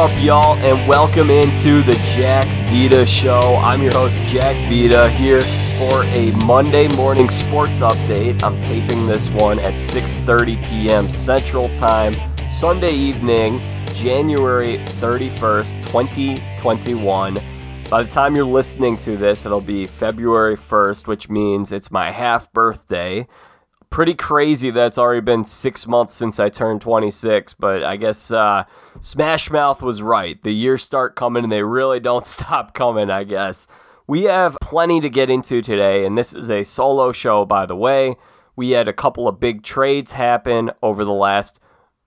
Up, y'all, and welcome into the Jack Vita Show. I'm your host, Jack Vita, here for a Monday morning sports update. I'm taping this one at 6:30 p.m. Central Time, Sunday evening, January 31st, 2021. By the time you're listening to this, it'll be February 1st, which means it's my half birthday pretty crazy that it's already been six months since I turned 26, but I guess uh, Smash Mouth was right. The years start coming and they really don't stop coming, I guess. We have plenty to get into today, and this is a solo show, by the way. We had a couple of big trades happen over the last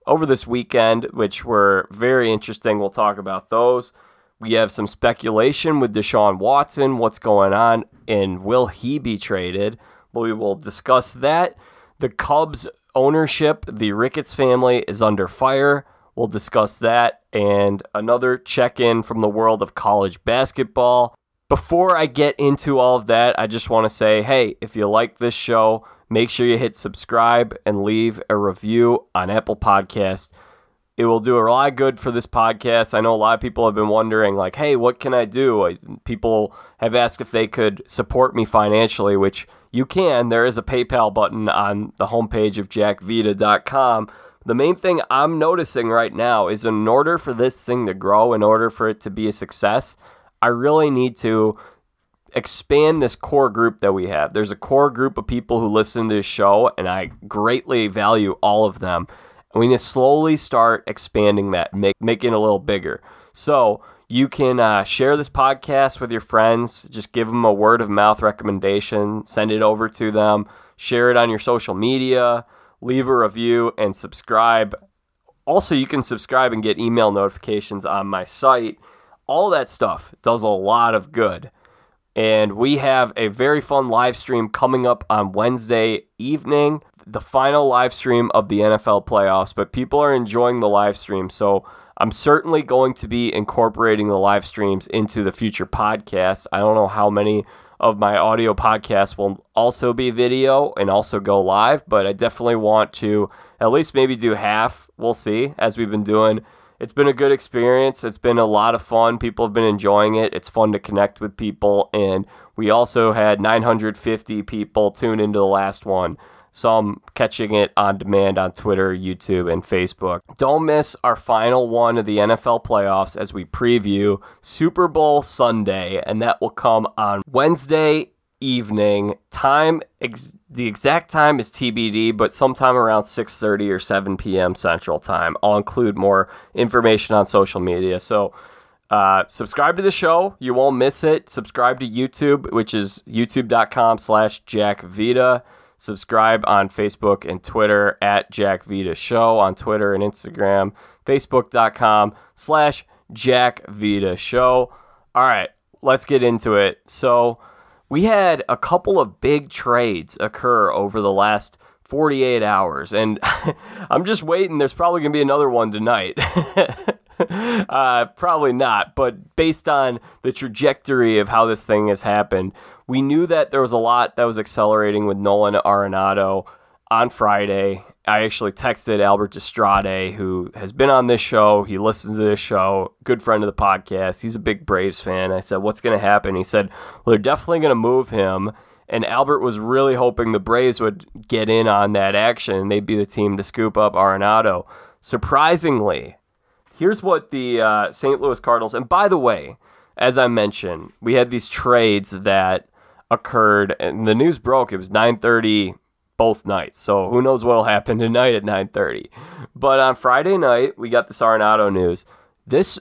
over this weekend, which were very interesting. We'll talk about those. We have some speculation with Deshaun Watson, what's going on, and will he be traded? But we will discuss that. The Cubs ownership, the Ricketts family, is under fire. We'll discuss that and another check in from the world of college basketball. Before I get into all of that, I just want to say hey, if you like this show, make sure you hit subscribe and leave a review on Apple Podcast. It will do a lot of good for this podcast. I know a lot of people have been wondering, like, hey, what can I do? People have asked if they could support me financially, which you can. There is a PayPal button on the homepage of jackvita.com. The main thing I'm noticing right now is in order for this thing to grow, in order for it to be a success, I really need to expand this core group that we have. There's a core group of people who listen to this show, and I greatly value all of them. And we need to slowly start expanding that, make, making it a little bigger. So, you can uh, share this podcast with your friends. Just give them a word of mouth recommendation. Send it over to them. Share it on your social media. Leave a review and subscribe. Also, you can subscribe and get email notifications on my site. All that stuff does a lot of good. And we have a very fun live stream coming up on Wednesday evening, the final live stream of the NFL playoffs. But people are enjoying the live stream. So, I'm certainly going to be incorporating the live streams into the future podcasts. I don't know how many of my audio podcasts will also be video and also go live, but I definitely want to at least maybe do half. We'll see as we've been doing. It's been a good experience. It's been a lot of fun. People have been enjoying it. It's fun to connect with people. And we also had 950 people tune into the last one some catching it on demand on Twitter, YouTube, and Facebook. Don't miss our final one of the NFL playoffs as we preview Super Bowl Sunday, and that will come on Wednesday evening. Time ex- the exact time is TBD, but sometime around 6:30 or 7 p.m. Central Time. I'll include more information on social media. So uh, subscribe to the show. You won't miss it. Subscribe to YouTube, which is youtube.com slash Jack Vita. Subscribe on Facebook and Twitter at Jack Vita Show on Twitter and Instagram. Facebook.com slash Jack Vita Show. All right, let's get into it. So we had a couple of big trades occur over the last 48 hours, and I'm just waiting. There's probably going to be another one tonight. uh, probably not, but based on the trajectory of how this thing has happened, we knew that there was a lot that was accelerating with Nolan Arenado on Friday. I actually texted Albert Destrade, who has been on this show. He listens to this show, good friend of the podcast. He's a big Braves fan. I said, What's going to happen? He said, Well, they're definitely going to move him. And Albert was really hoping the Braves would get in on that action and they'd be the team to scoop up Arenado. Surprisingly, here's what the uh, St. Louis Cardinals, and by the way, as I mentioned, we had these trades that occurred, and the news broke. It was 9:30 both nights, so who knows what'll happen tonight at 9:30. But on Friday night, we got the Arenado news. This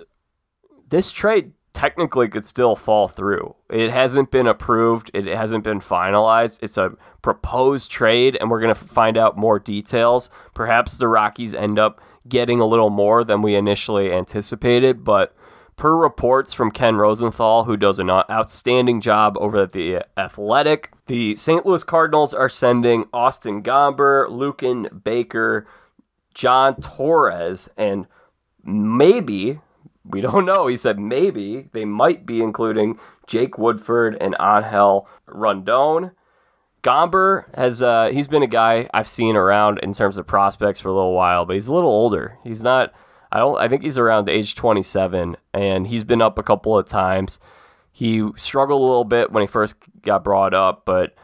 this trade technically could still fall through. It hasn't been approved. It hasn't been finalized. It's a proposed trade, and we're going to find out more details. Perhaps the Rockies end up getting a little more than we initially anticipated, but Per reports from Ken Rosenthal, who does an outstanding job over at the Athletic, the St. Louis Cardinals are sending Austin Gomber, Lucan Baker, John Torres, and maybe, we don't know, he said maybe, they might be including Jake Woodford and Angel Rondon. Gomber has uh, he's been a guy I've seen around in terms of prospects for a little while, but he's a little older. He's not I don't. I think he's around age 27, and he's been up a couple of times. He struggled a little bit when he first got brought up, but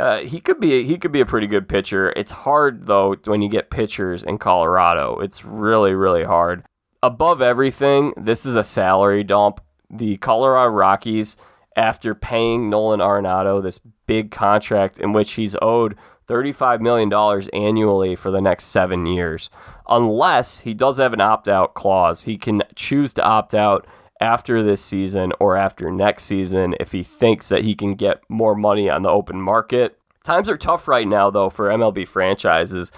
uh, he could be he could be a pretty good pitcher. It's hard though when you get pitchers in Colorado. It's really really hard. Above everything, this is a salary dump. The Colorado Rockies, after paying Nolan Arenado this big contract in which he's owed $35 million annually for the next seven years, unless he does have an opt out clause. He can choose to opt out after this season or after next season if he thinks that he can get more money on the open market. Times are tough right now, though, for MLB franchises.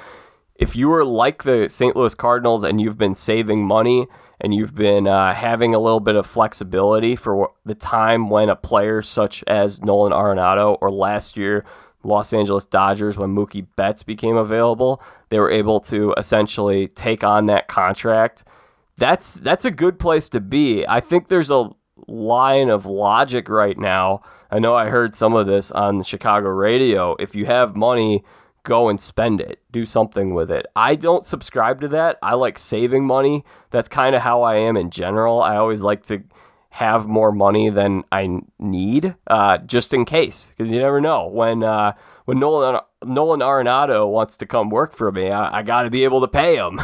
If you are like the St. Louis Cardinals and you've been saving money and you've been uh, having a little bit of flexibility for the time when a player such as Nolan Arenado or last year Los Angeles Dodgers when Mookie Betts became available, they were able to essentially take on that contract that's that's a good place to be. I think there's a line of logic right now. I know I heard some of this on the Chicago radio. If you have money, go and spend it. Do something with it. I don't subscribe to that. I like saving money. That's kind of how I am in general. I always like to have more money than I need, uh, just in case, because you never know when uh, when Nolan Nolan Arenado wants to come work for me. I, I got to be able to pay him.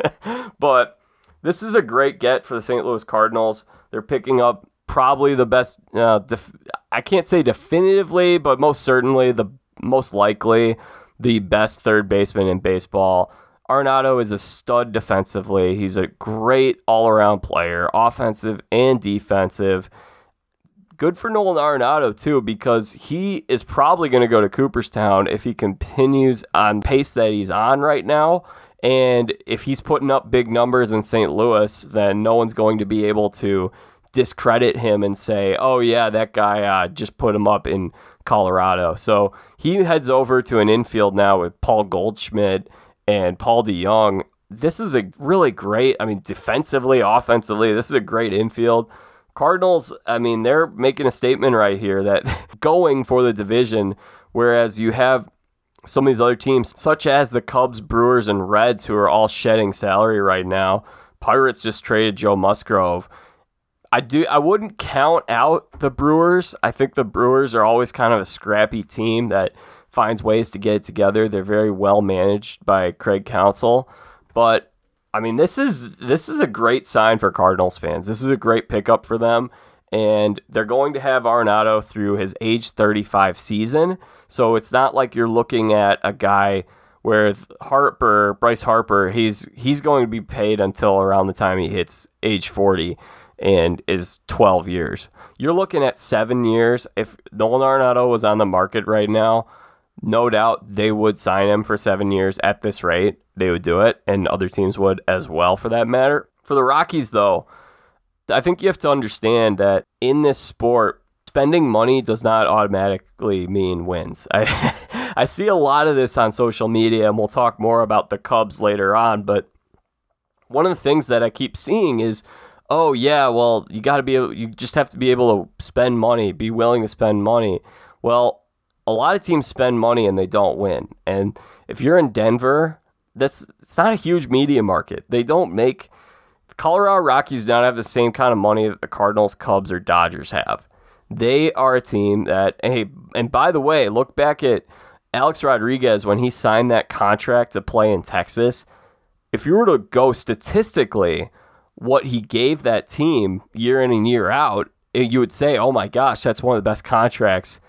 but this is a great get for the St. Louis Cardinals. They're picking up probably the best. Uh, def- I can't say definitively, but most certainly the most likely the best third baseman in baseball. Arenado is a stud defensively. He's a great all around player, offensive and defensive. Good for Nolan Arenado, too, because he is probably going to go to Cooperstown if he continues on pace that he's on right now and if he's putting up big numbers in St. Louis, then no one's going to be able to discredit him and say, oh, yeah, that guy uh, just put him up in Colorado. So he heads over to an infield now with Paul Goldschmidt and Paul DeJong. This is a really great, I mean, defensively, offensively, this is a great infield. Cardinals, I mean, they're making a statement right here that going for the division, whereas you have some of these other teams, such as the Cubs, Brewers, and Reds, who are all shedding salary right now. Pirates just traded Joe Musgrove. I do. I wouldn't count out the Brewers. I think the Brewers are always kind of a scrappy team that finds ways to get it together. They're very well managed by Craig Counsell, but I mean, this is this is a great sign for Cardinals fans. This is a great pickup for them and they're going to have Arenado through his age 35 season. So it's not like you're looking at a guy where Harper, Bryce Harper, he's he's going to be paid until around the time he hits age 40 and is 12 years. You're looking at 7 years. If Nolan Arenado was on the market right now, no doubt they would sign him for 7 years at this rate. They would do it and other teams would as well for that matter. For the Rockies though, I think you have to understand that in this sport, spending money does not automatically mean wins. I I see a lot of this on social media, and we'll talk more about the Cubs later on. But one of the things that I keep seeing is, oh yeah, well you got to be able, you just have to be able to spend money, be willing to spend money. Well, a lot of teams spend money and they don't win. And if you're in Denver, that's it's not a huge media market. They don't make Colorado Rockies don't have the same kind of money that the Cardinals, Cubs, or Dodgers have. They are a team that, hey, and by the way, look back at Alex Rodriguez when he signed that contract to play in Texas. If you were to go statistically, what he gave that team year in and year out, eh, you would say, oh my gosh, that's one of the best contracts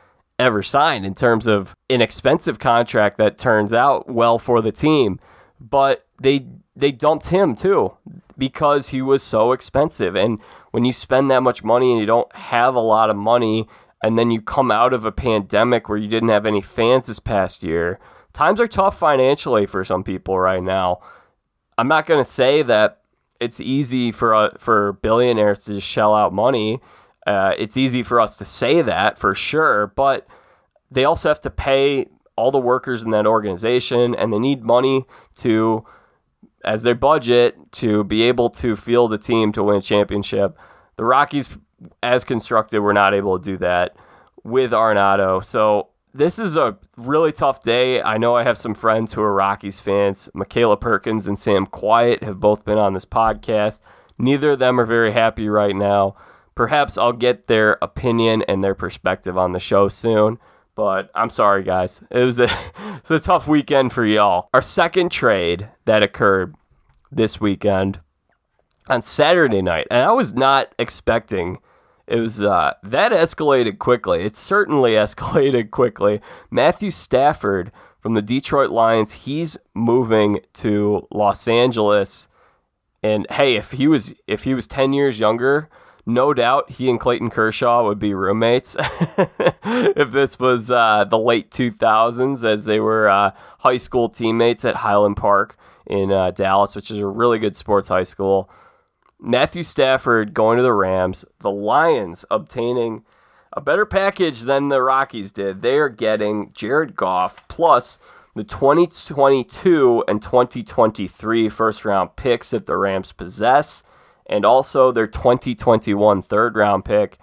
ever signed in terms of an expensive contract that turns out well for the team. But they they dumped him too because he was so expensive. And when you spend that much money and you don't have a lot of money, and then you come out of a pandemic where you didn't have any fans this past year, times are tough financially for some people right now. I'm not going to say that it's easy for uh, for billionaires to just shell out money. Uh, it's easy for us to say that for sure, but they also have to pay all the workers in that organization, and they need money to as their budget to be able to field a team to win a championship. The Rockies, as constructed, were not able to do that with Arenado. So this is a really tough day. I know I have some friends who are Rockies fans. Michaela Perkins and Sam Quiet have both been on this podcast. Neither of them are very happy right now. Perhaps I'll get their opinion and their perspective on the show soon. But I'm sorry, guys. It was a, it was a tough weekend for y'all. Our second trade that occurred this weekend on Saturday night, and I was not expecting it was uh, that escalated quickly. It certainly escalated quickly. Matthew Stafford from the Detroit Lions, he's moving to Los Angeles. And hey, if he was if he was 10 years younger, no doubt he and Clayton Kershaw would be roommates. if this was uh, the late 2000s, as they were uh, high school teammates at Highland Park in uh, Dallas, which is a really good sports high school. Matthew Stafford going to the Rams, the Lions obtaining a better package than the Rockies did. They are getting Jared Goff plus the 2022 and 2023 first round picks that the Rams possess, and also their 2021 third round pick.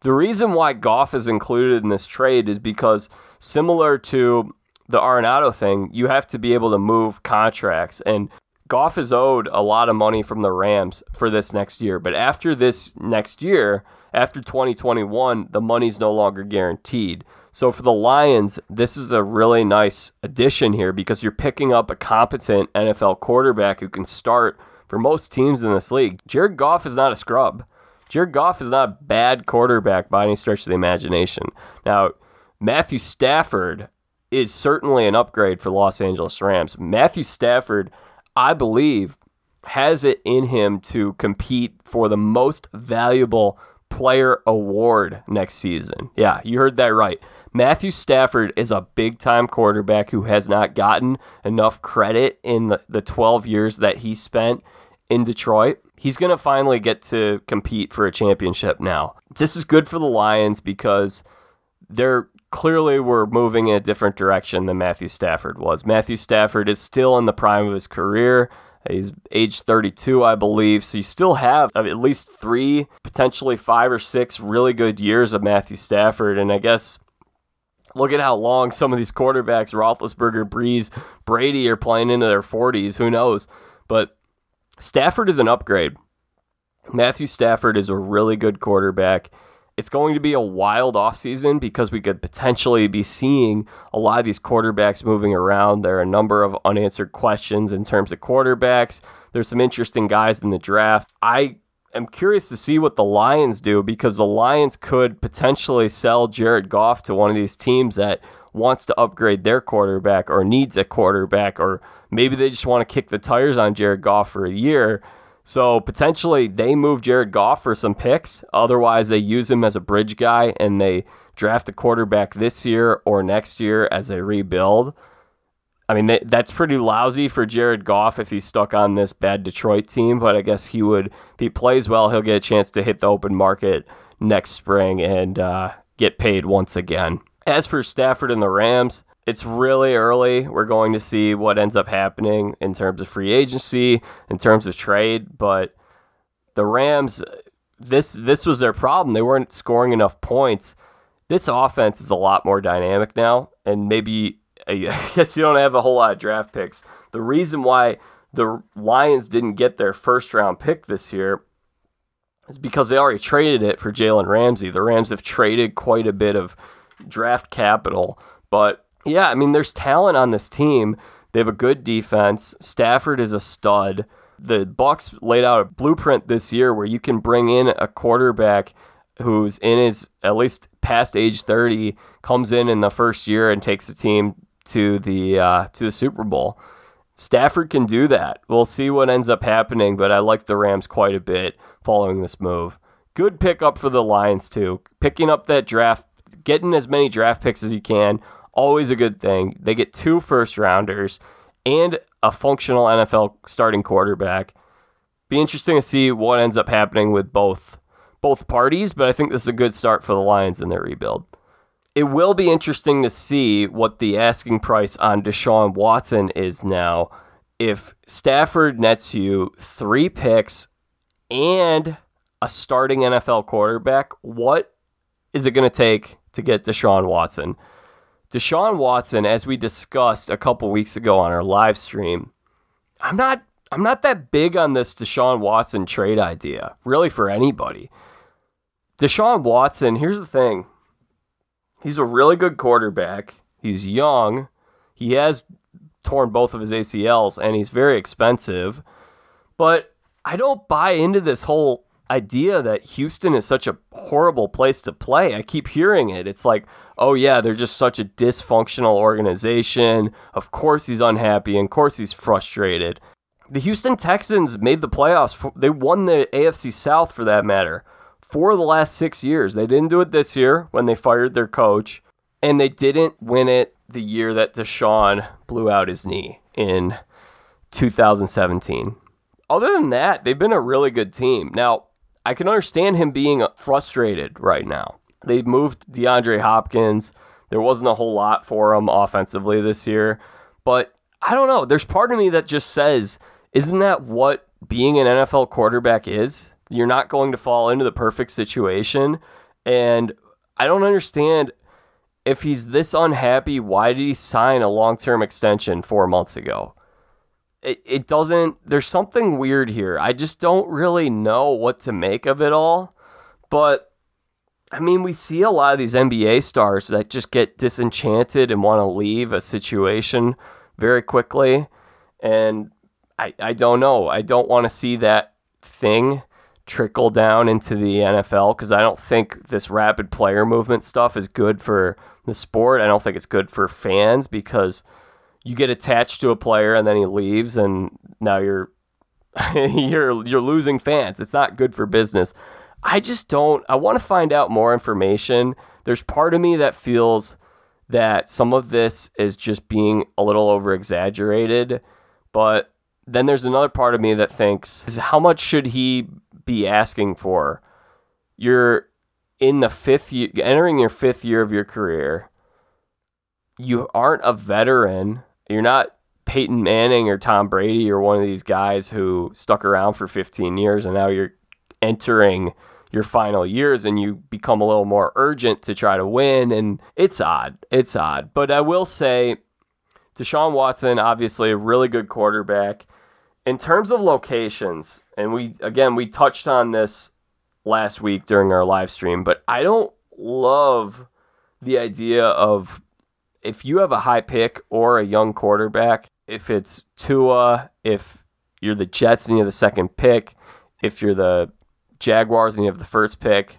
The reason why Goff is included in this trade is because, similar to the Arenado thing, you have to be able to move contracts. And Goff is owed a lot of money from the Rams for this next year, but after this next year, after 2021, the money's no longer guaranteed. So for the Lions, this is a really nice addition here because you're picking up a competent NFL quarterback who can start for most teams in this league. Jared Goff is not a scrub. Jared Goff is not a bad quarterback by any stretch of the imagination. Now, Matthew Stafford is certainly an upgrade for Los Angeles Rams. Matthew Stafford I believe, has it in him to compete for the most valuable player award next season. Yeah, you heard that right. Matthew Stafford is a big time quarterback who has not gotten enough credit in the, the 12 years that he spent in Detroit. He's going to finally get to compete for a championship now. This is good for the Lions because they're clearly were moving in a different direction than Matthew Stafford was. Matthew Stafford is still in the prime of his career. He's age 32, I believe. So you still have uh, at least three, potentially five or six really good years of Matthew Stafford. And I guess look at how long some of these quarterbacks, Roethlisberger, Brees, Brady, are playing into their 40s. Who knows? But Stafford is an upgrade. Matthew Stafford is a really good quarterback it's going to be a wild offseason because we could potentially be seeing a lot of these quarterbacks moving around. There are a number of unanswered questions in terms of quarterbacks. There's some interesting guys in the draft. I am curious to see what the Lions do because the Lions could potentially sell Jared Goff to one of these teams that wants to upgrade their quarterback or needs a quarterback, or maybe they just want to kick the tires on Jared Goff for a year so potentially they move Jared Goff for some picks. Otherwise, they use him as a bridge guy and they draft a quarterback this year or next year as they rebuild. I mean, that's pretty lousy for Jared Goff if he's stuck on this bad Detroit team, but I guess he would, if he plays well, he'll get a chance to hit the open market next spring and uh, get paid once again. As for Stafford and the Rams, it's really early. We're going to see what ends up happening in terms of free agency, in terms of trade, but the Rams this this was their problem. They weren't scoring enough points. This offense is a lot more dynamic now, and maybe I guess you don't have a whole lot of draft picks. The reason why the Lions didn't get their first round pick this year is because they already traded it for Jalen Ramsey. The Rams have traded quite a bit of draft capital, but yeah, I mean, there's talent on this team. They have a good defense. Stafford is a stud. The Bucs laid out a blueprint this year where you can bring in a quarterback who's in his at least past age 30, comes in in the first year and takes the team to the uh, to the Super Bowl. Stafford can do that. We'll see what ends up happening, but I like the Rams quite a bit following this move. Good pickup for the Lions too. Picking up that draft, getting as many draft picks as you can always a good thing. They get two first rounders and a functional NFL starting quarterback. Be interesting to see what ends up happening with both both parties, but I think this is a good start for the Lions in their rebuild. It will be interesting to see what the asking price on Deshaun Watson is now. If Stafford nets you three picks and a starting NFL quarterback, what is it going to take to get Deshaun Watson? Deshaun Watson, as we discussed a couple weeks ago on our live stream, I'm not I'm not that big on this Deshaun Watson trade idea, really for anybody. Deshaun Watson, here's the thing. He's a really good quarterback. He's young. He has torn both of his ACLs and he's very expensive. But I don't buy into this whole idea that Houston is such a horrible place to play. I keep hearing it. It's like, oh, yeah, they're just such a dysfunctional organization. Of course he's unhappy. And of course he's frustrated. The Houston Texans made the playoffs. They won the AFC South for that matter for the last six years. They didn't do it this year when they fired their coach, and they didn't win it the year that Deshaun blew out his knee in 2017. Other than that, they've been a really good team. Now, I can understand him being uh, frustrated right now. They moved DeAndre Hopkins. There wasn't a whole lot for him offensively this year, but I don't know. There's part of me that just says, isn't that what being an NFL quarterback is? You're not going to fall into the perfect situation. And I don't understand if he's this unhappy, why did he sign a long term extension four months ago? It, it doesn't, there's something weird here. I just don't really know what to make of it all. But I mean, we see a lot of these NBA stars that just get disenchanted and want to leave a situation very quickly. And I, I don't know. I don't want to see that thing trickle down into the NFL because I don't think this rapid player movement stuff is good for the sport. I don't think it's good for fans because you get attached to a player and then he leaves and now you're you're you're losing fans. It's not good for business. I just don't I want to find out more information. There's part of me that feels that some of this is just being a little over exaggerated, but then there's another part of me that thinks how much should he be asking for? You're in the fifth year, entering your fifth year of your career. You aren't a veteran. You're not Peyton Manning or Tom Brady or one of these guys who stuck around for 15 years and now you're entering your final years and you become a little more urgent to try to win. And it's odd. It's odd. But I will say, Deshaun Watson, obviously a really good quarterback in terms of locations, and we again we touched on this last week during our live stream, but I don't love the idea of if you have a high pick or a young quarterback, if it's Tua, if you're the Jets and you have the second pick, if you're the Jaguars and you have the first pick,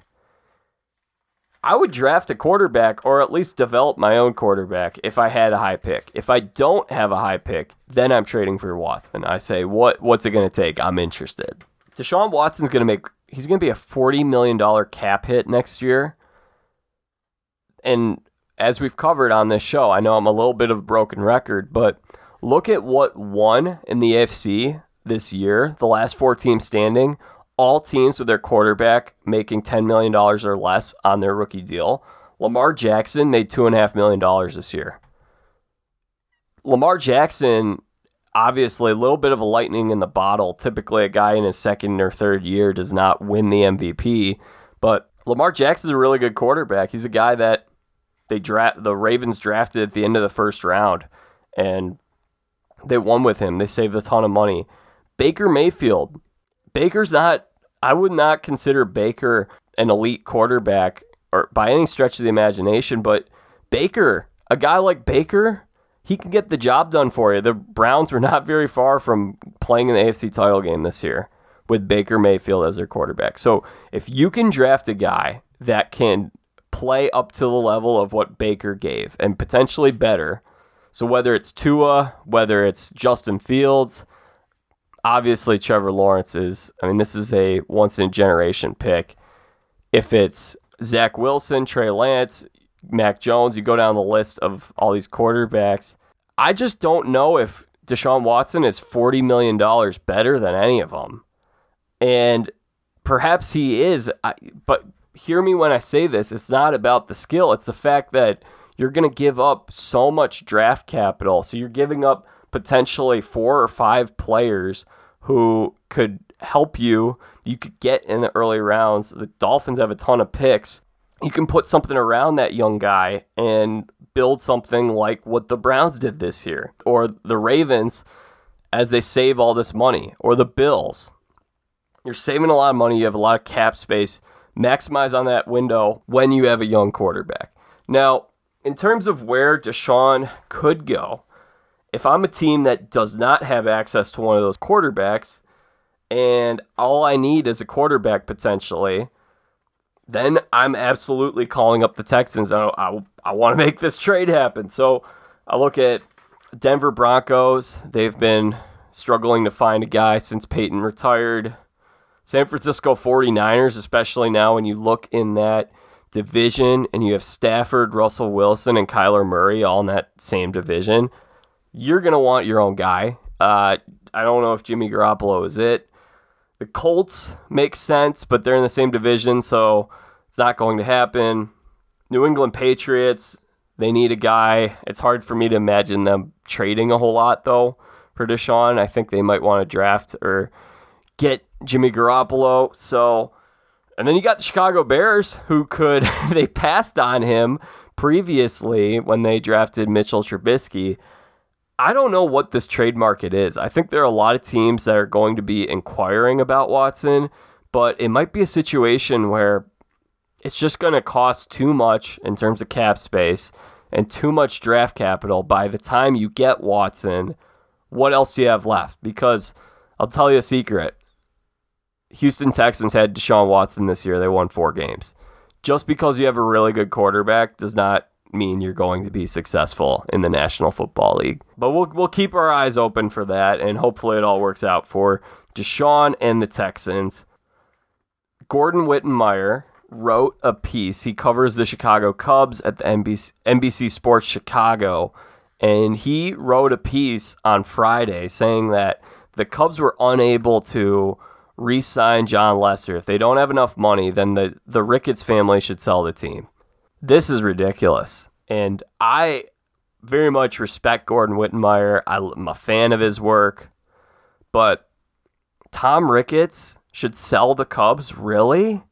I would draft a quarterback or at least develop my own quarterback if I had a high pick. If I don't have a high pick, then I'm trading for Watson. I say, what what's it going to take? I'm interested. Deshaun Watson's going to make he's going to be a 40 million dollar cap hit next year. And as we've covered on this show, I know I'm a little bit of a broken record, but look at what won in the AFC this year, the last four teams standing all teams with their quarterback making $10 million or less on their rookie deal. Lamar Jackson made $2.5 million this year. Lamar Jackson, obviously, a little bit of a lightning in the bottle. Typically, a guy in his second or third year does not win the MVP. But Lamar Jackson's a really good quarterback. He's a guy that they draft the Ravens drafted at the end of the first round, and they won with him. They saved a ton of money. Baker Mayfield, Baker's not I would not consider Baker an elite quarterback or by any stretch of the imagination, but Baker, a guy like Baker, he can get the job done for you. The Browns were not very far from playing in the AFC title game this year with Baker Mayfield as their quarterback. So if you can draft a guy that can play up to the level of what Baker gave and potentially better, so whether it's Tua, whether it's Justin Fields, obviously Trevor Lawrence is, I mean, this is a once in a generation pick. If it's Zach Wilson, Trey Lance, Mac Jones, you go down the list of all these quarterbacks. I just don't know if Deshaun Watson is $40 million better than any of them. And perhaps he is, but hear me when I say this. It's not about the skill, it's the fact that you're going to give up so much draft capital. So you're giving up potentially four or five players who could help you. You could get in the early rounds. The Dolphins have a ton of picks. you can put something around that young guy and build something like what the Browns did this year or the Ravens as they save all this money or the Bills. You're saving a lot of money, you have a lot of cap space. Maximize on that window when you have a young quarterback. Now, in terms of where Deshaun could go, if I'm a team that does not have access to one of those quarterbacks and all I need is a quarterback potentially, then I'm absolutely calling up the Texans. I, I, I want to make this trade happen. So I look at Denver Broncos. They've been struggling to find a guy since Peyton retired. San Francisco 49ers, especially now when you look in that division and you have Stafford, Russell Wilson, and Kyler Murray all in that same division, you're going to want your own guy. Uh, I don't know if Jimmy Garoppolo is it. The Colts make sense, but they're in the same division, so it's not going to happen. New England Patriots, they need a guy. It's hard for me to imagine them trading a whole lot, though, for Deshaun. I think they might want to draft or get Jimmy Garoppolo. So, and then you got the Chicago Bears, who could, they passed on him previously when they drafted Mitchell Trubisky. I don't know what this trade market is. I think there are a lot of teams that are going to be inquiring about Watson, but it might be a situation where it's just going to cost too much in terms of cap space and too much draft capital by the time you get Watson. What else do you have left? Because I'll tell you a secret Houston Texans had Deshaun Watson this year. They won four games. Just because you have a really good quarterback does not mean you're going to be successful in the National Football League. But we'll we'll keep our eyes open for that, and hopefully it all works out for Deshaun and the Texans. Gordon Wittenmyer wrote a piece. He covers the Chicago Cubs at the NBC, NBC Sports Chicago, and he wrote a piece on Friday saying that the Cubs were unable to re-sign Jon Lester. If they don't have enough money, then the the Ricketts family should sell the team this is ridiculous. And I very much respect Gordon Wittenmyer. I'm a fan of his work. But Tom Ricketts should sell the Cubs, really?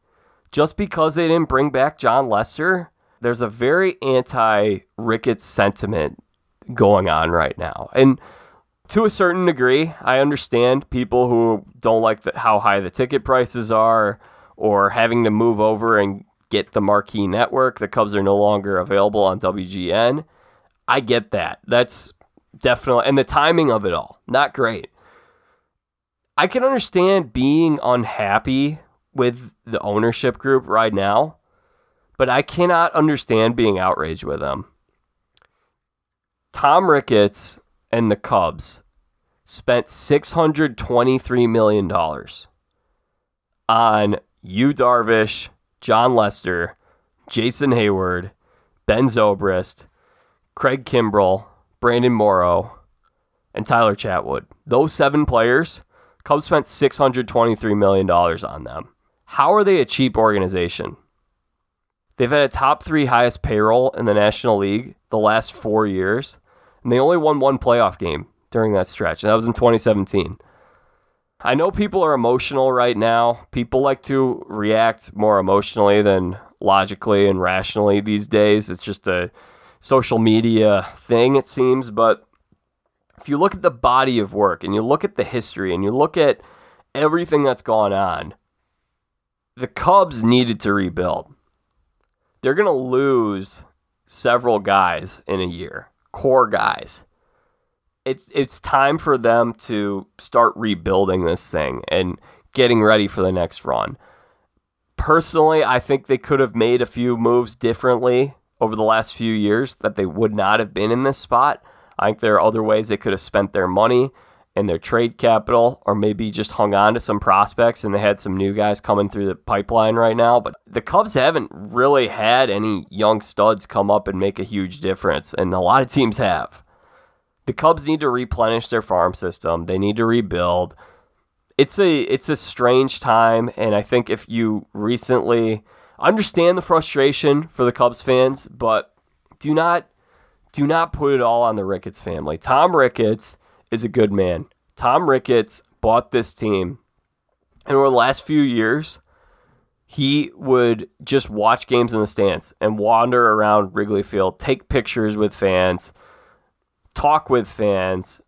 Just because they didn't bring back Jon Lester? There's a very anti Ricketts sentiment going on right now. And to a certain degree, I understand people who don't like the, how high the ticket prices are or having to move over and get the marquee network. The Cubs are no longer available on WGN. I get that. That's definitely, and the timing of it all, not great. I can understand being unhappy with the ownership group right now, but I cannot understand being outraged with them. Tom Ricketts and the Cubs spent $623 million on Yu Darvish, Jon Lester, Jason Heyward, Ben Zobrist, Craig Kimbrel, Brandon Morrow, and Tyler Chatwood. Those seven players, Cubs spent $623 million on them. How are they a cheap organization? They've had a top three highest payroll in the National League the last four years, and they only won one playoff game during that stretch, and that was in 2017. I know people are emotional right now. People like to react more emotionally than logically and rationally these days. It's just a social media thing, it seems. But if you look at the body of work and you look at the history and you look at everything that's gone on, the Cubs needed to rebuild. They're going to lose several guys in a year, core guys it's it's time for them to start rebuilding this thing and getting ready for the next run. Personally, I think they could have made a few moves differently over the last few years that they would not have been in this spot. I think there are other ways they could have spent their money and their trade capital, or maybe just hung on to some prospects and they had some new guys coming through the pipeline right now. But the Cubs haven't really had any young studs come up and make a huge difference, and a lot of teams have the Cubs need to replenish their farm system. They need to rebuild. It's a it's a strange time, and I think if you recently understand the frustration for the Cubs fans, but do not do not put it all on the Ricketts family. Tom Ricketts is a good man. Tom Ricketts bought this team, and over the last few years, he would just watch games in the stands and wander around Wrigley Field, take pictures with fans, talk with fans.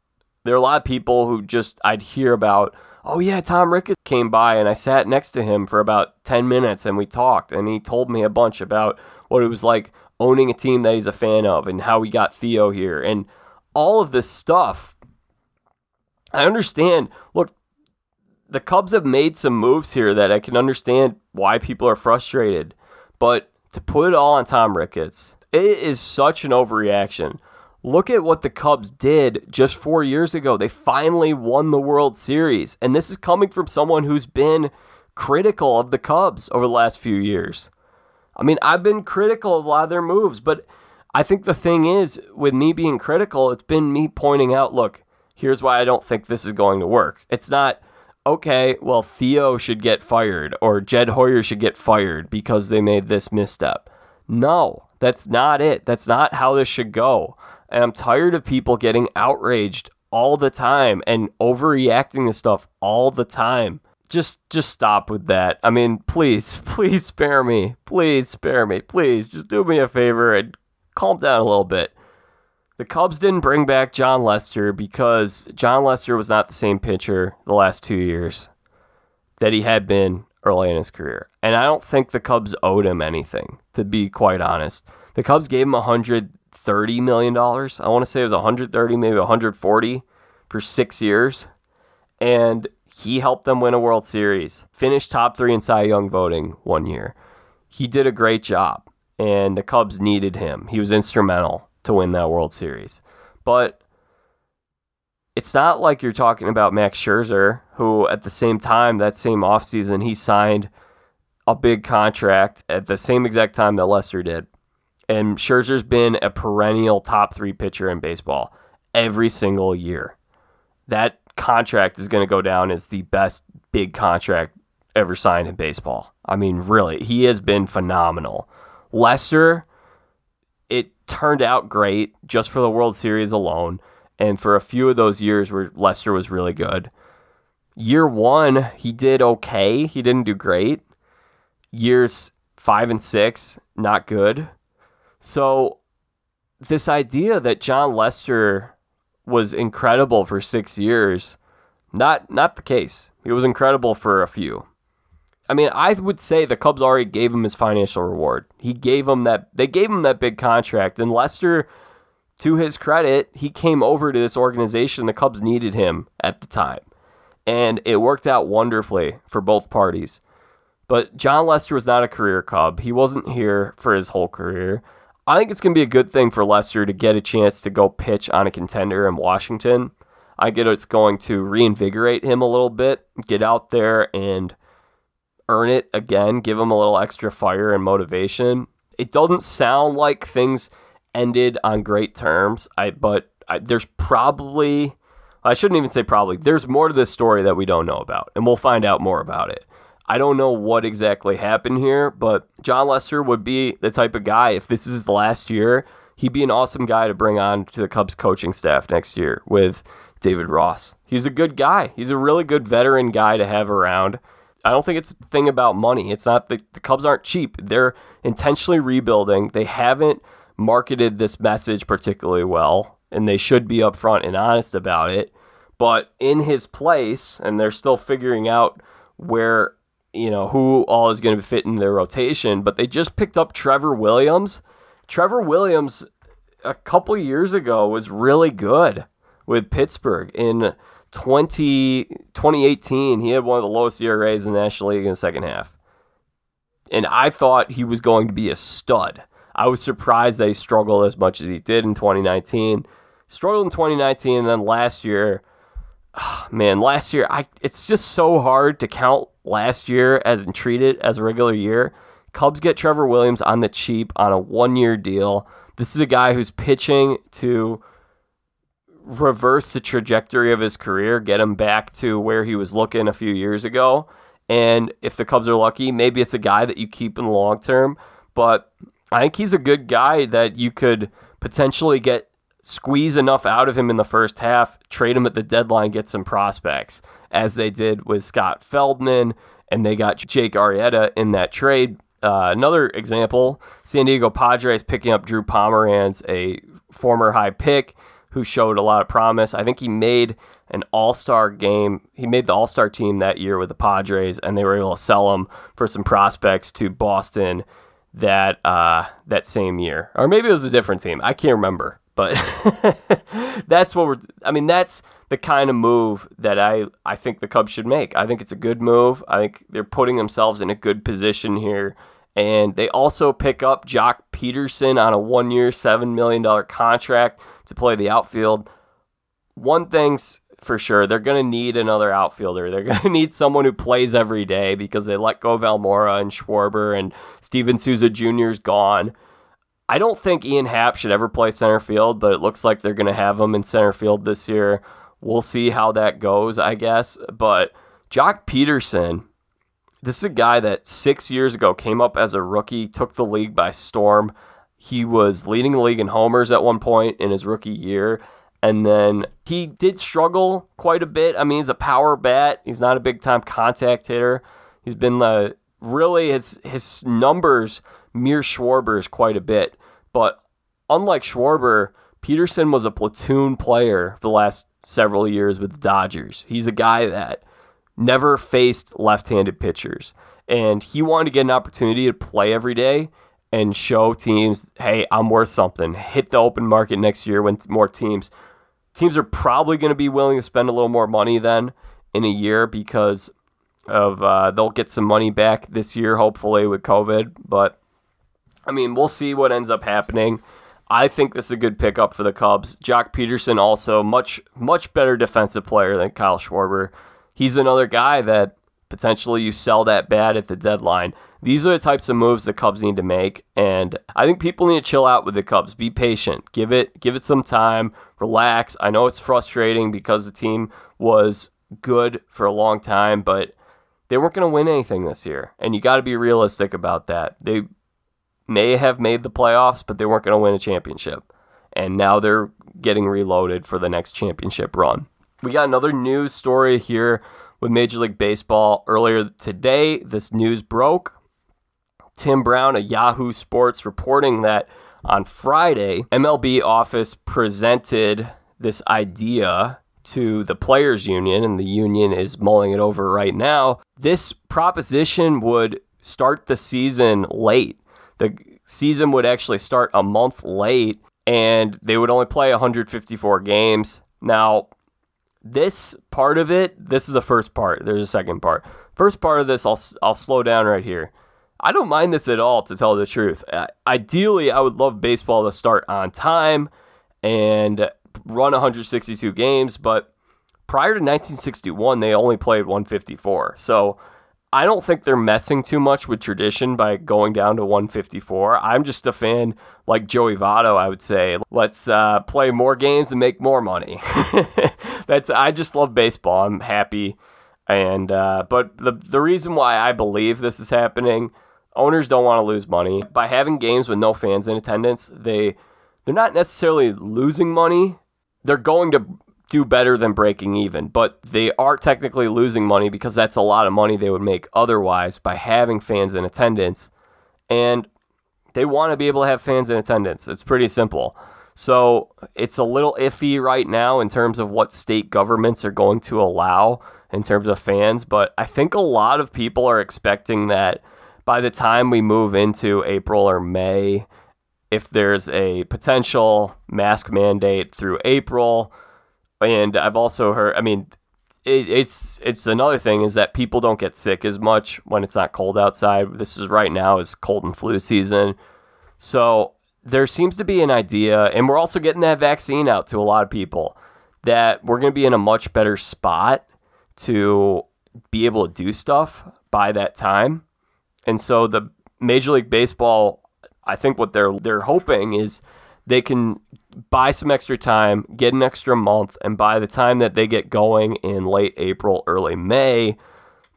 There are a lot of people who just I'd hear about, oh yeah, Tom Ricketts came by and I sat next to him for about 10 minutes and we talked and he told me a bunch about what it was like owning a team that he's a fan of and how he got Theo here and all of this stuff. I understand. Look, the Cubs have made some moves here that I can understand why people are frustrated. But to put it all on Tom Ricketts, it is such an overreaction. Look at what the Cubs did just four years ago. They finally won the World Series. And this is coming from someone who's been critical of the Cubs over the last few years. I mean, I've been critical of a lot of their moves, but I think the thing is, with me being critical, it's been me pointing out look, here's why I don't think this is going to work. It's not, okay, well, Theo should get fired or Jed Hoyer should get fired because they made this misstep. No, that's not it. That's not how this should go. And I'm tired of people getting outraged all the time and overreacting to stuff all the time. Just just stop with that. I mean, please, please spare me. Please spare me. Please just do me a favor and calm down a little bit. The Cubs didn't bring back Jon Lester because Jon Lester was not the same pitcher the last two years that he had been early in his career. And I don't think the Cubs owed him anything, to be quite honest. The Cubs gave him $130 million. I want to say it was 130, maybe 140 for six years. And he helped them win a World Series, finished top three in Cy Young voting one year. He did a great job, and the Cubs needed him. He was instrumental to win that World Series. But it's not like you're talking about Max Scherzer, who at the same time, that same offseason, he signed a big contract at the same exact time that Lester did. And Scherzer's been a perennial top three pitcher in baseball every single year. That contract is going to go down as the best big contract ever signed in baseball. I mean, really, he has been phenomenal. Lester turned out great just for the World Series alone, and for a few of those years where Lester was really good. Year one, he did okay. He didn't do great. Years five and six, not good. So, this idea that Jon Lester was incredible for six years, not not the case. He was incredible for a few. I mean, I would say the Cubs already gave him his financial reward. He gave him that they gave him that big contract and Lester to his credit, he came over to this organization. The Cubs needed him at the time. And it worked out wonderfully for both parties. But Jon Lester was not a career Cub. He wasn't here for his whole career. I think it's going to be a good thing for Lester to get a chance to go pitch on a contender in Washington. I get it's going to reinvigorate him a little bit, get out there and earn it again, give him a little extra fire and motivation. It doesn't sound like things ended on great terms. I but I, there's probably I shouldn't even say probably. There's more to this story that we don't know about, and we'll find out more about it. I don't know what exactly happened here, but Jon Lester would be the type of guy if this is his last year, he'd be an awesome guy to bring on to the Cubs coaching staff next year with David Ross. He's a good guy. He's a really good veteran guy to have around. I don't think it's a thing about money. It's not the, the Cubs aren't cheap. They're intentionally rebuilding. They haven't marketed this message particularly well, and they should be upfront and honest about it. But in his place, and they're still figuring out where, you know, who all is going to fit in their rotation, but they just picked up Trevor Williams. Trevor Williams a couple years ago was really good with Pittsburgh in 20, 2018, he had one of the lowest ERAs in the National League in the second half. And I thought he was going to be a stud. I was surprised that he struggled as much as he did in 2019. Struggled in 2019, and then last year, oh, man, last year, I it's just so hard to count last year as and treat it as a regular year. Cubs get Trevor Williams on the cheap on a one year deal. This is a guy who's pitching to reverse the trajectory of his career, get him back to where he was looking a few years ago. And if the Cubs are lucky, maybe it's a guy that you keep in the long term. But I think he's a good guy that you could potentially get squeeze enough out of him in the first half, trade him at the deadline, get some prospects, as they did with Scott Feldman and they got Jake Arrieta in that trade. Uh, another example San Diego Padres picking up Drew Pomeranz, a former high pick who showed a lot of promise. I think he made an all star game. He made the all star team that year with the Padres, and they were able to sell him for some prospects to Boston that uh, that same year, or maybe it was a different team. I can't remember, but that's what we're. I mean, that's the kind of move that I I think the Cubs should make. I think it's a good move. I think they're putting themselves in a good position here. And they also pick up Joc Pederson on a one year, $7 million contract to play the outfield. One thing's for sure. They're going to need another outfielder. They're going to need someone who plays every day because they let go of Almora and Schwarber and Steven Souza Jr. is gone. I don't think Ian Happ should ever play center field, but it looks like they're going to have him in center field this year. We'll see how that goes, I guess. But Joc Pederson, this is a guy that six years ago came up as a rookie, took the league by storm. He was leading the league in homers at one point in his rookie year and then he did struggle quite a bit. I mean, he's a power bat. He's not a big time contact hitter. He's been uh, really his his numbers mirror Schwarber's quite a bit. But unlike Schwarber, Pederson was a platoon player for the last several years with the Dodgers. He's a guy that never faced left-handed pitchers, and he wanted to get an opportunity to play every day and show teams, hey, I'm worth something. Hit the open market next year when more teams teams are probably going to be willing to spend a little more money then in a year because of uh, they'll get some money back this year, hopefully with COVID. But I mean, we'll see what ends up happening. I think this is a good pickup for the Cubs. Joc Pederson also much much better defensive player than Kyle Schwarber. He's another guy that potentially you sell that bad at the deadline. These are the types of moves the Cubs need to make, and I think people need to chill out with the Cubs. Be patient. Give it give it some time. Relax. I know it's frustrating because the team was good for a long time, but they weren't going to win anything this year, and you got to be realistic about that. They may have made the playoffs, but they weren't going to win a championship. And now they're getting reloaded for the next championship run. We got another news story here with Major League Baseball earlier today. This news broke. Tim Brown of Yahoo Sports reporting that on Friday, MLB office presented this idea to the players union and the union is mulling it over right now. This proposition would start the season late. The season would actually start a month late and they would only play 154 games. Now, this part of it, this is the first part. There's a second part. First part of this, I'll I'll slow down right here. I don't mind this at all, to tell the truth. Ideally, I would love baseball to start on time and run 162 games, but prior to 1961, they only played 154. So I don't think they're messing too much with tradition by going down to 154. I'm just a fan like Joey Votto, I would say. Let's uh, play more games and make more money. That's I just love baseball. I'm happy, and uh, but the the reason why I believe this is happening, owners don't want to lose money by having games with no fans in attendance. They they're not necessarily losing money. They're going to do better than breaking even, but they are technically losing money because that's a lot of money they would make otherwise by having fans in attendance. And they want to be able to have fans in attendance. It's pretty simple. So it's a little iffy right now in terms of what state governments are going to allow in terms of fans, but I think a lot of people are expecting that by the time we move into April or May, if there's a potential mask mandate through April, and I've also heard. I mean, it, it's it's another thing is that people don't get sick as much when it's not cold outside. This is right now is cold and flu season, so there seems to be an idea, and we're also getting that vaccine out to a lot of people that we're going to be in a much better spot to be able to do stuff by that time. And so the Major League Baseball, I think what they're they're hoping is they can buy some extra time, get an extra month, and by the time that they get going in late April, early May,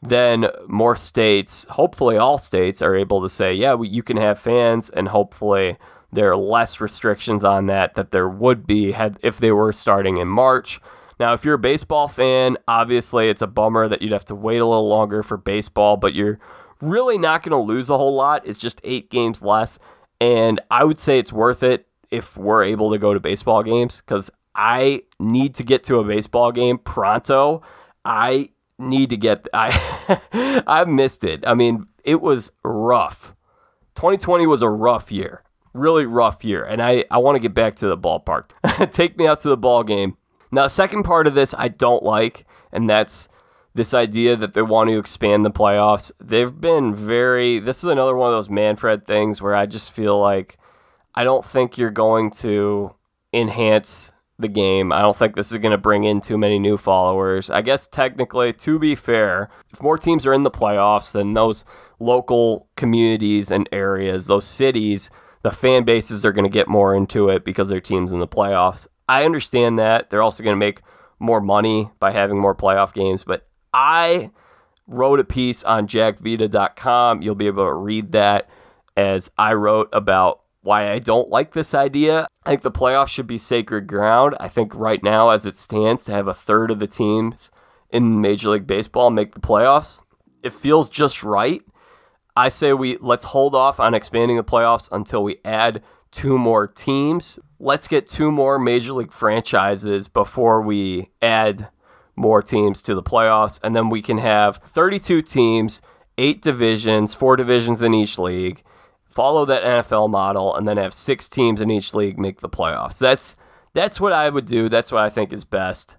then more states, hopefully all states, are able to say, yeah, you can have fans, and hopefully there are less restrictions on that that there would be had if they were starting in March. Now, if you're a baseball fan, obviously it's a bummer that you'd have to wait a little longer for baseball, but you're really not going to lose a whole lot. It's just eight games less. And I would say it's worth it if we're able to go to baseball games because I need to get to a baseball game pronto. I need to get I I've missed it. I mean, it was rough. 2020 was a rough year. Really rough year. And I, I want to get back to the ballpark. Take me out to the ball game. Now, second part of this I don't like, and that's this idea that they want to expand the playoffs. They've been very this is another one of those Manfred things where I just feel like I don't think you're going to enhance the game. I don't think this is going to bring in too many new followers. I guess technically, to be fair, if more teams are in the playoffs, then those local communities and areas, those cities, the fan bases are going to get more into it because their team's in the playoffs. I understand that. They're also going to make more money by having more playoff games, but I wrote a piece on jackvita.com. You'll be able to read that as I wrote about why I don't like this idea. I think the playoffs should be sacred ground. I think right now, as it stands, to have a third of the teams in Major League Baseball make the playoffs, it feels just right. I say we let's hold off on expanding the playoffs until we add two more teams. Let's get two more major league franchises before we add more teams to the playoffs and then we can have 32 teams, 8 divisions, 4 divisions in each league. Follow that NFL model and then have 6 teams in each league make the playoffs. That's that's what I would do. That's what I think is best.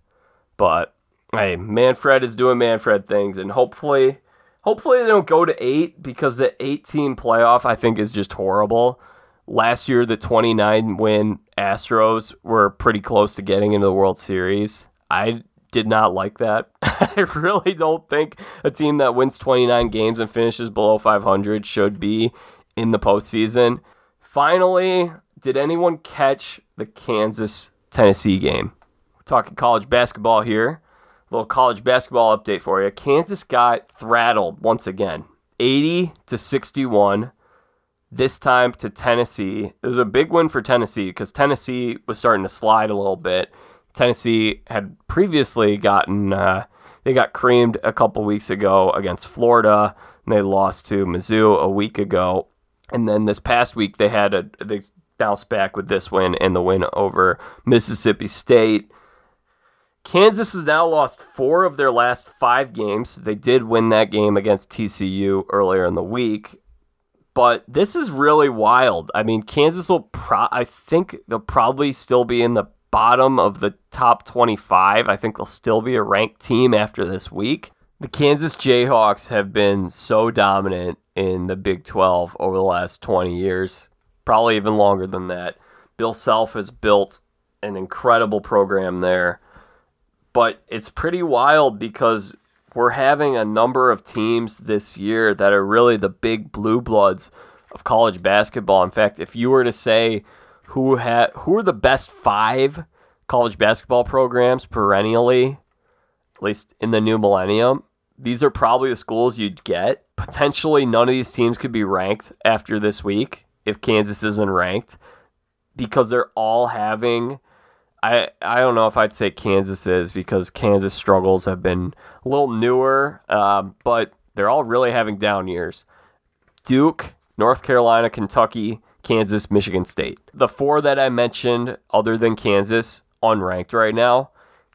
But hey, Manfred is doing Manfred things and hopefully Hopefully they don't go to eight because the eight team playoff I think is just horrible. Last year the 29 win Astros were pretty close to getting into the World Series. I did not like that. I really don't think a team that wins 29 games and finishes below 500 should be in the postseason. Finally, did anyone catch the Kansas Tennessee game? We're talking college basketball here little college basketball update for you. Kansas got throttled once again, 80 to 61. This time to Tennessee. It was a big win for Tennessee because Tennessee was starting to slide a little bit. Tennessee had previously gotten uh, they got creamed a couple weeks ago against Florida, and they lost to Mizzou a week ago. And then this past week they had a they bounced back with this win and the win over Mississippi State. Kansas has now lost four of their last five games. They did win that game against TCU earlier in the week, but this is really wild. I mean, Kansas will pro- I think they'll probably still be in the bottom of the top 25. I think they'll still be a ranked team after this week. The Kansas Jayhawks have been so dominant in the Big 12 over the last 20 years, probably even longer than that. Bill Self has built an incredible program there but it's pretty wild because we're having a number of teams this year that are really the big blue bloods of college basketball. In fact, if you were to say who had who are the best five college basketball programs perennially, at least in the new millennium, these are probably the schools you'd get. Potentially, none of these teams could be ranked after this week if Kansas isn't ranked because they're all having I I don't know if I'd say Kansas is because Kansas struggles have been a little newer, um, but they're all really having down years. Duke, North Carolina, Kentucky, Kansas, Michigan State. The four that I mentioned, other than Kansas, unranked right now.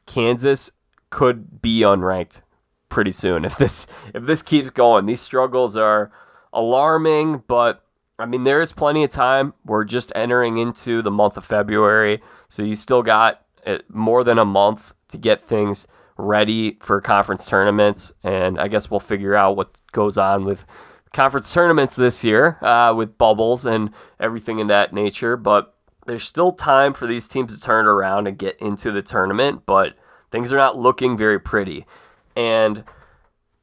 Kansas could be unranked pretty soon if this if this keeps going. These struggles are alarming, but I mean there is plenty of time. We're just entering into the month of February. So you still got uh, more than a month to get things ready for conference tournaments. And I guess we'll figure out what goes on with conference tournaments this year uh, with bubbles and everything in that nature. But there's still time for these teams to turn around and get into the tournament, but things are not looking very pretty. And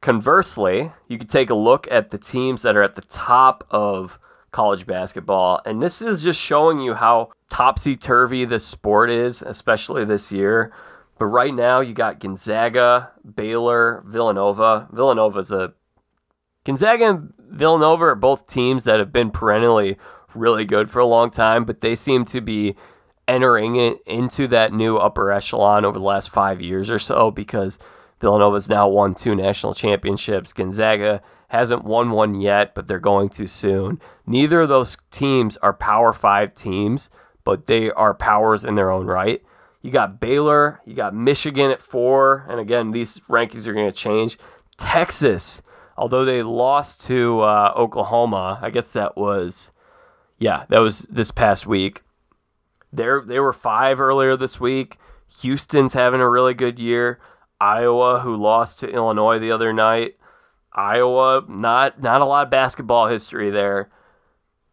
conversely, you could take a look at the teams that are at the top of college basketball. And this is just showing you how topsy turvy this sport is, especially this year. But right now, you got Gonzaga, Baylor, Villanova. Villanova's a Gonzaga and Villanova are both teams that have been perennially really good for a long time, but they seem to be entering it into that new upper echelon over the last five years or so because Villanova's now won two national championships. Gonzaga hasn't won one yet, but they're going to soon. Neither of those teams are Power Five teams, but they are powers in their own right. You got Baylor, you got Michigan at four, and again, these rankings are going to change. Texas, although they lost to uh, Oklahoma, I guess that was, yeah, that was this past week. They they were five earlier this week. Houston's having a really good year. Iowa, who lost to Illinois the other night. Iowa, not not a lot of basketball history there.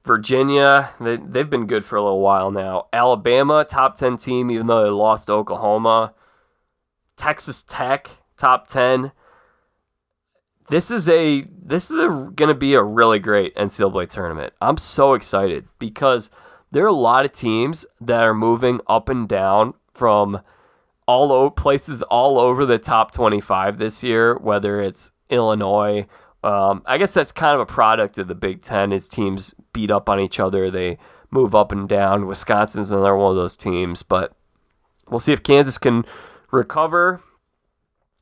Virginia, they, they've been good for a little while now. Alabama, top 10 team, even though they lost to Oklahoma. Texas Tech, top 10. This is a this is going to be a really great NCAA tournament. I'm so excited because there are a lot of teams that are moving up and down from all over places all over the top 25 this year, whether it's Illinois. Um, I guess that's kind of a product of the Big Ten. Is teams beat up on each other, they move up and down. Wisconsin's another one of those teams, but we'll see if Kansas can recover.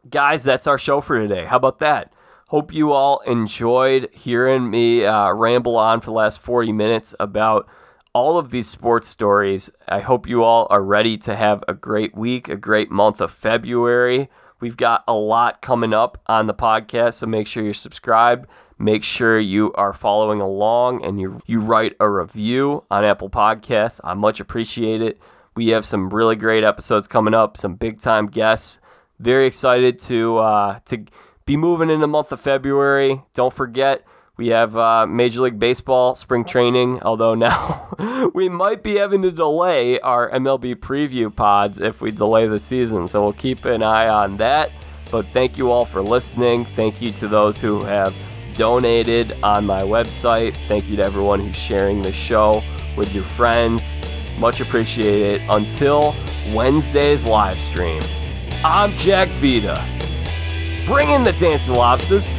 Guys, that's our show for today. How about that? Hope you all enjoyed hearing me uh, ramble on for the last 40 minutes about all of these sports stories. I hope you all are ready to have a great week, a great month of February. We've got a lot coming up on the podcast, so make sure you're subscribed. Make sure you are following along and you you write a review on Apple Podcasts. I much appreciate it. We have some really great episodes coming up, some big time guests. Very excited to uh, to be moving in the month of February. Don't forget we have uh, Major League Baseball spring training, although now we might be having to delay our MLB preview pods if we delay the season. So we'll keep an eye on that. But thank you all for listening. Thank you to those who have donated on my website. Thank you to everyone who's sharing the show with your friends. Much appreciated. Until Wednesday's live stream, I'm Jack Vita. Bring in the dancing lobsters.